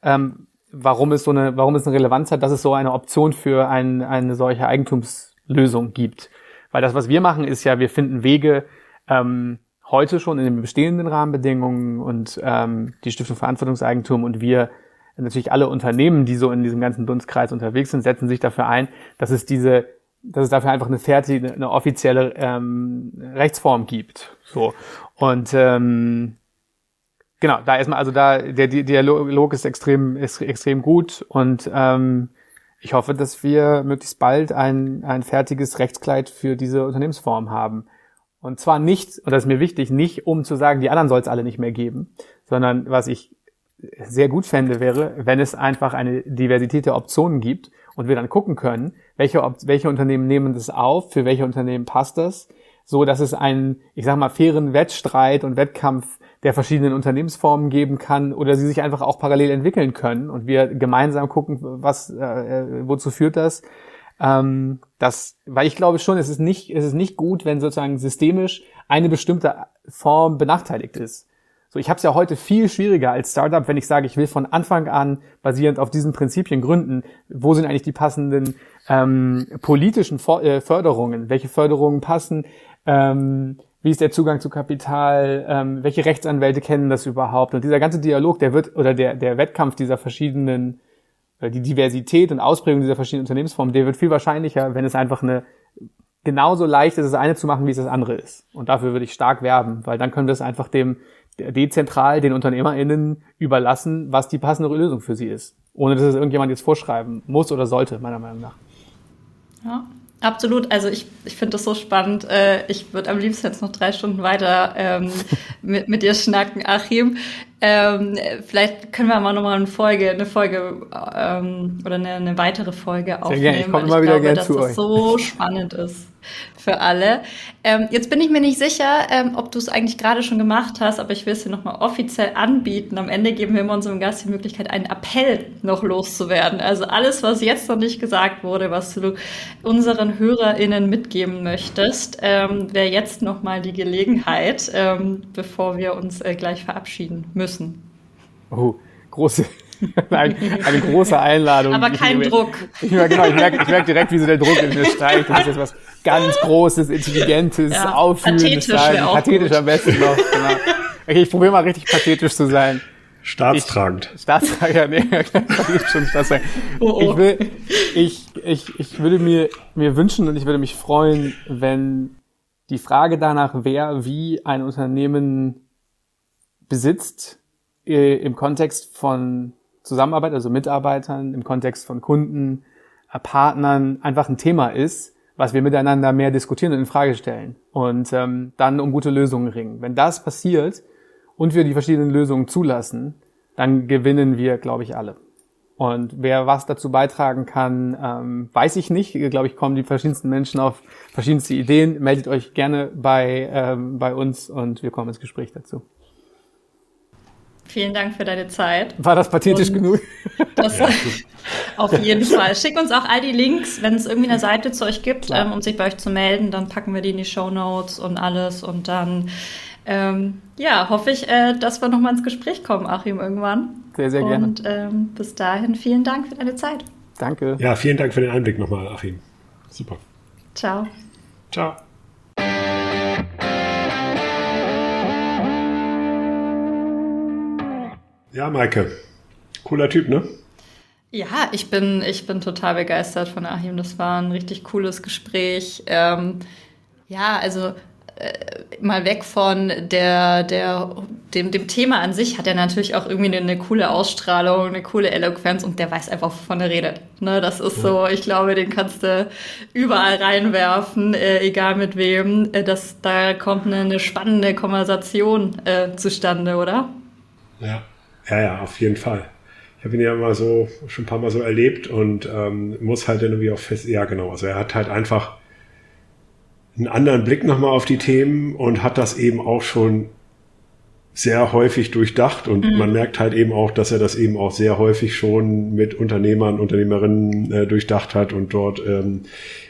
C: ähm, warum es so eine, warum es eine Relevanz hat, dass es so eine Option für ein, eine solche Eigentumslösung gibt. Weil das, was wir machen, ist ja, wir finden Wege, ähm, heute schon in den bestehenden Rahmenbedingungen und ähm, die Stiftung Verantwortungseigentum und wir natürlich alle Unternehmen, die so in diesem ganzen Dunstkreis unterwegs sind, setzen sich dafür ein, dass es diese, dass es dafür einfach eine fertige, eine offizielle ähm, Rechtsform gibt. So und ähm, genau, da erstmal, also da der, der Dialog ist extrem, ist extrem gut und ähm, ich hoffe, dass wir möglichst bald ein, ein fertiges Rechtskleid für diese Unternehmensform haben. Und zwar nicht, und das ist mir wichtig, nicht um zu sagen, die anderen soll es alle nicht mehr geben, sondern was ich sehr gut fände, wäre, wenn es einfach eine Diversität der Optionen gibt und wir dann gucken können, welche, welche Unternehmen nehmen das auf, für welche Unternehmen passt das, so dass es einen, ich sag mal, fairen Wettstreit und Wettkampf der verschiedenen Unternehmensformen geben kann oder sie sich einfach auch parallel entwickeln können und wir gemeinsam gucken, was, äh, wozu führt das ähm, das, weil ich glaube schon, es ist nicht, es ist nicht gut, wenn sozusagen systemisch eine bestimmte Form benachteiligt ist. So, ich habe es ja heute viel schwieriger als Startup, wenn ich sage, ich will von Anfang an basierend auf diesen Prinzipien gründen. Wo sind eigentlich die passenden ähm, politischen For äh, Förderungen? Welche Förderungen passen? Ähm, wie ist der Zugang zu Kapital? Ähm, welche Rechtsanwälte kennen das überhaupt? Und dieser ganze Dialog, der wird oder der der Wettkampf dieser verschiedenen die Diversität und Ausprägung dieser verschiedenen Unternehmensformen, der wird viel wahrscheinlicher, wenn es einfach eine genauso leicht ist, das eine zu machen, wie es das andere ist. Und dafür würde ich stark werben, weil dann können wir es einfach dem dezentral den UnternehmerInnen überlassen, was die passende Lösung für sie ist. Ohne dass es irgendjemand jetzt vorschreiben muss oder sollte, meiner Meinung nach.
A: Ja, Absolut, also ich, ich finde das so spannend. Äh, ich würde am liebsten jetzt noch drei Stunden weiter ähm, mit, mit dir schnacken, Achim. Ähm, vielleicht können wir mal nochmal eine Folge, eine Folge ähm, oder eine, eine weitere Folge aufnehmen. Sehr gerne.
C: Ich komme immer wieder gerne zu
A: dass
C: euch.
A: Das so spannend ist für alle. Ähm, jetzt bin ich mir nicht sicher, ähm, ob du es eigentlich gerade schon gemacht hast, aber ich will es dir nochmal offiziell anbieten. Am Ende geben wir immer unserem Gast die Möglichkeit, einen Appell noch loszuwerden. Also alles, was jetzt noch nicht gesagt wurde, was du unseren HörerInnen mitgeben möchtest, ähm, wäre jetzt nochmal die Gelegenheit, ähm, bevor wir uns äh, gleich verabschieden müssen.
C: Oh, große, eine, eine, große Einladung.
A: Aber kein
C: ich,
A: Druck.
C: Ich, ich, genau, ich merke, ich merke direkt, wie so der Druck in mir steigt. Das ist jetzt was ganz Großes, Intelligentes, ja, Auffühlendes
A: sein.
C: Pathetisch am besten noch. Genau. Okay, ich probiere mal richtig pathetisch zu sein.
B: Staatstragend.
C: Ich, Staatstragend, ja, nee, schon staatstragend. Oh, oh. Ich, will, ich, ich, ich würde mir, mir wünschen und ich würde mich freuen, wenn die Frage danach, wer wie ein Unternehmen besitzt, äh, im Kontext von Zusammenarbeit, also Mitarbeitern, im Kontext von Kunden, äh, Partnern einfach ein Thema ist, was wir miteinander mehr diskutieren und in Frage stellen und ähm, dann um gute Lösungen ringen. Wenn das passiert und wir die verschiedenen Lösungen zulassen, dann gewinnen wir, glaube ich, alle. Und wer was dazu beitragen kann, ähm, weiß ich nicht. Ich glaube, ich kommen die verschiedensten Menschen auf verschiedenste Ideen. Meldet euch gerne bei, ähm, bei uns und wir kommen ins Gespräch dazu.
A: Vielen Dank für deine Zeit.
C: War das pathetisch Und genug?
A: Das ja. auf jeden Fall. Schick uns auch all die Links, wenn es irgendwie eine Seite zu euch gibt, ähm, um sich bei euch zu melden. Dann packen wir die in die Show Notes und alles. Und dann, ähm, ja, hoffe ich, äh, dass wir nochmal ins Gespräch kommen, Achim, irgendwann.
C: Sehr, sehr gerne.
A: Und ähm, bis dahin vielen Dank für deine Zeit.
C: Danke.
B: Ja, vielen Dank für den Einblick nochmal, Achim. Super.
A: Ciao.
B: Ciao. Ja, Maike. Cooler Typ, ne?
A: Ja, ich bin, ich bin total begeistert von Achim. Das war ein richtig cooles Gespräch. Ähm, ja, also äh, mal weg von der, der, dem, dem Thema an sich hat er natürlich auch irgendwie eine, eine, coole Ausstrahlung, eine coole Eloquenz und der weiß einfach, wovon er redet. Ne, das ist so, ich glaube, den kannst du überall reinwerfen, äh, egal mit wem. Äh, das, da kommt eine, eine spannende Konversation äh, zustande, oder?
B: Ja. Ja, ja, auf jeden Fall. Ich habe ihn ja immer so schon ein paar Mal so erlebt und ähm, muss halt irgendwie auch fest, ja genau, also er hat halt einfach einen anderen Blick nochmal auf die Themen und hat das eben auch schon sehr häufig durchdacht und mhm. man merkt halt eben auch, dass er das eben auch sehr häufig schon mit Unternehmern, Unternehmerinnen äh, durchdacht hat und dort ähm,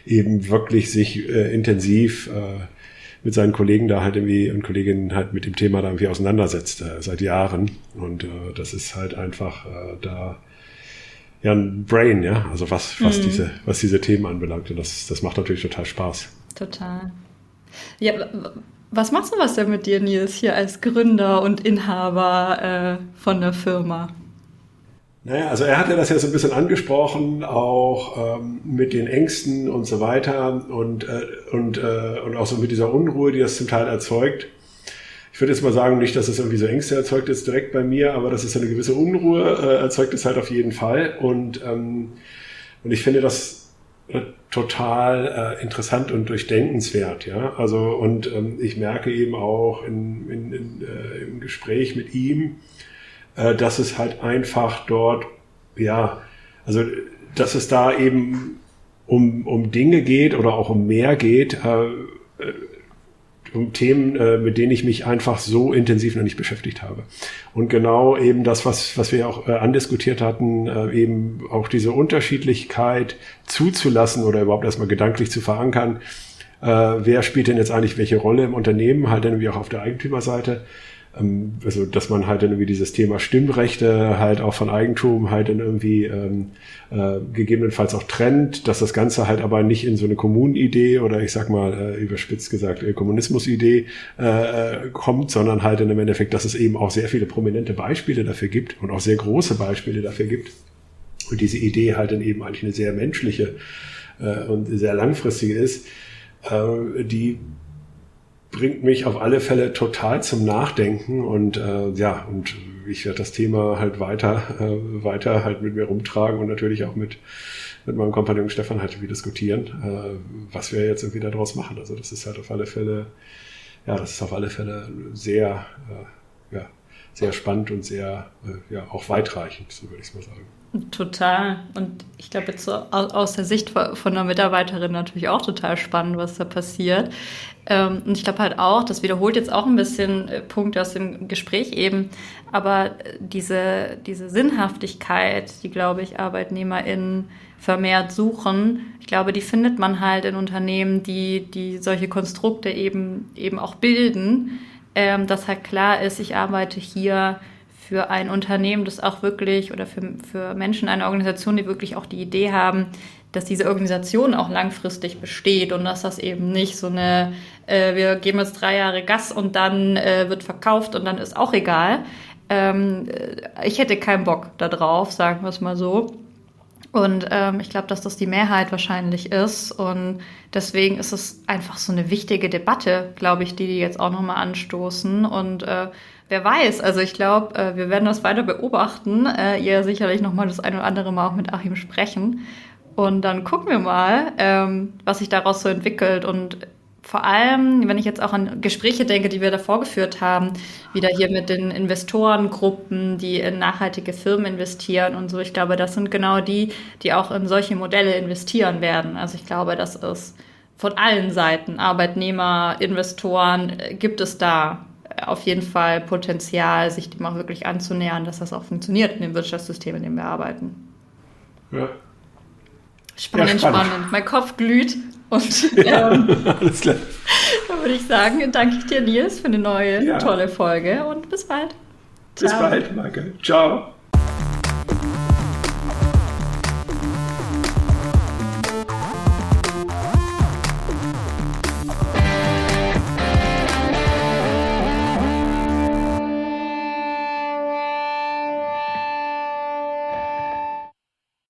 B: eben wirklich sich äh, intensiv äh, mit seinen Kollegen da halt irgendwie und Kolleginnen halt mit dem Thema da irgendwie auseinandersetzt äh, seit Jahren und äh, das ist halt einfach äh, da ja ein Brain, ja, also was was mhm. diese was diese Themen anbelangt und das das macht natürlich total Spaß.
A: Total. Ja, was machst du was denn mit dir, Nils, hier als Gründer und Inhaber äh, von der Firma?
B: Naja, also er hat ja das ja so ein bisschen angesprochen, auch ähm, mit den Ängsten und so weiter und, äh, und, äh, und auch so mit dieser Unruhe, die das zum Teil erzeugt. Ich würde jetzt mal sagen, nicht, dass es irgendwie so Ängste erzeugt ist direkt bei mir, aber dass es eine gewisse Unruhe äh, erzeugt es halt auf jeden Fall. Und, ähm, und ich finde das total äh, interessant und durchdenkenswert, ja. Also und ähm, ich merke eben auch in, in, in, äh, im Gespräch mit ihm, äh, dass es halt einfach dort, ja, also dass es da eben um, um Dinge geht oder auch um mehr geht, äh, äh um Themen, äh, mit denen ich mich einfach so intensiv noch nicht beschäftigt habe. Und genau eben das, was, was wir auch äh, andiskutiert hatten, äh, eben auch diese Unterschiedlichkeit zuzulassen oder überhaupt erstmal gedanklich zu verankern. Äh, wer spielt denn jetzt eigentlich welche Rolle im Unternehmen, halt dann wie auch auf der Eigentümerseite? Ähm, also dass man halt dann irgendwie dieses Thema Stimmrechte halt auch von Eigentum halt dann irgendwie ähm, äh, gegebenenfalls auch trennt, dass das Ganze halt aber nicht in so eine Kommunenidee oder ich sag mal äh, überspitzt gesagt äh, Kommunismusidee äh, äh, kommt, sondern halt in im Endeffekt, dass es eben auch sehr viele prominente Beispiele dafür gibt und auch sehr große Beispiele dafür gibt und diese Idee halt dann eben eigentlich eine sehr menschliche äh, und sehr langfristige ist, äh, die bringt mich auf alle Fälle total zum Nachdenken und äh, ja, und ich werde das Thema halt weiter, äh, weiter halt mit mir rumtragen und natürlich auch mit, mit meinem Kompagnon Stefan halt wie diskutieren, äh, was wir jetzt irgendwie daraus machen. Also das ist halt auf alle Fälle, ja, das ist auf alle Fälle sehr, äh, ja, sehr spannend und sehr, äh, ja, auch weitreichend, so würde ich es mal sagen.
A: Total. Und ich glaube, jetzt so aus der Sicht von einer Mitarbeiterin natürlich auch total spannend, was da passiert. Ähm, und ich glaube halt auch, das wiederholt jetzt auch ein bisschen äh, Punkte aus dem Gespräch eben, aber diese, diese Sinnhaftigkeit, die, glaube ich, ArbeitnehmerInnen vermehrt suchen, ich glaube, die findet man halt in Unternehmen, die, die solche Konstrukte eben, eben auch bilden, ähm, dass halt klar ist, ich arbeite hier für ein Unternehmen, das auch wirklich oder für, für Menschen, eine Organisation, die wirklich auch die Idee haben, dass diese Organisation auch langfristig besteht und dass das eben nicht so eine, äh, wir geben jetzt drei Jahre Gas und dann äh, wird verkauft und dann ist auch egal. Ähm, äh, ich hätte keinen Bock darauf, sagen wir es mal so. Und ähm, ich glaube, dass das die Mehrheit wahrscheinlich ist. Und deswegen ist es einfach so eine wichtige Debatte, glaube ich, die die jetzt auch nochmal anstoßen. Und äh, wer weiß, also ich glaube, äh, wir werden das weiter beobachten. Äh, ihr sicherlich nochmal das ein oder andere Mal auch mit Achim sprechen. Und dann gucken wir mal, ähm, was sich daraus so entwickelt. Und vor allem, wenn ich jetzt auch an Gespräche denke, die wir davor geführt haben, wieder hier mit den Investorengruppen, die in nachhaltige Firmen investieren und so. Ich glaube, das sind genau die, die auch in solche Modelle investieren werden. Also ich glaube, das ist von allen Seiten, Arbeitnehmer, Investoren, äh, gibt es da auf jeden Fall Potenzial, sich dem auch wirklich anzunähern, dass das auch funktioniert in dem Wirtschaftssystem, in dem wir arbeiten. Ja. Spannend, ja, spannend, spannend. Mein Kopf glüht. Und ja, ähm, alles klar. Dann würde ich sagen, danke ich dir, Nils, für eine neue ja. tolle Folge und bis bald.
B: Ciao. Bis bald, Michael. Ciao.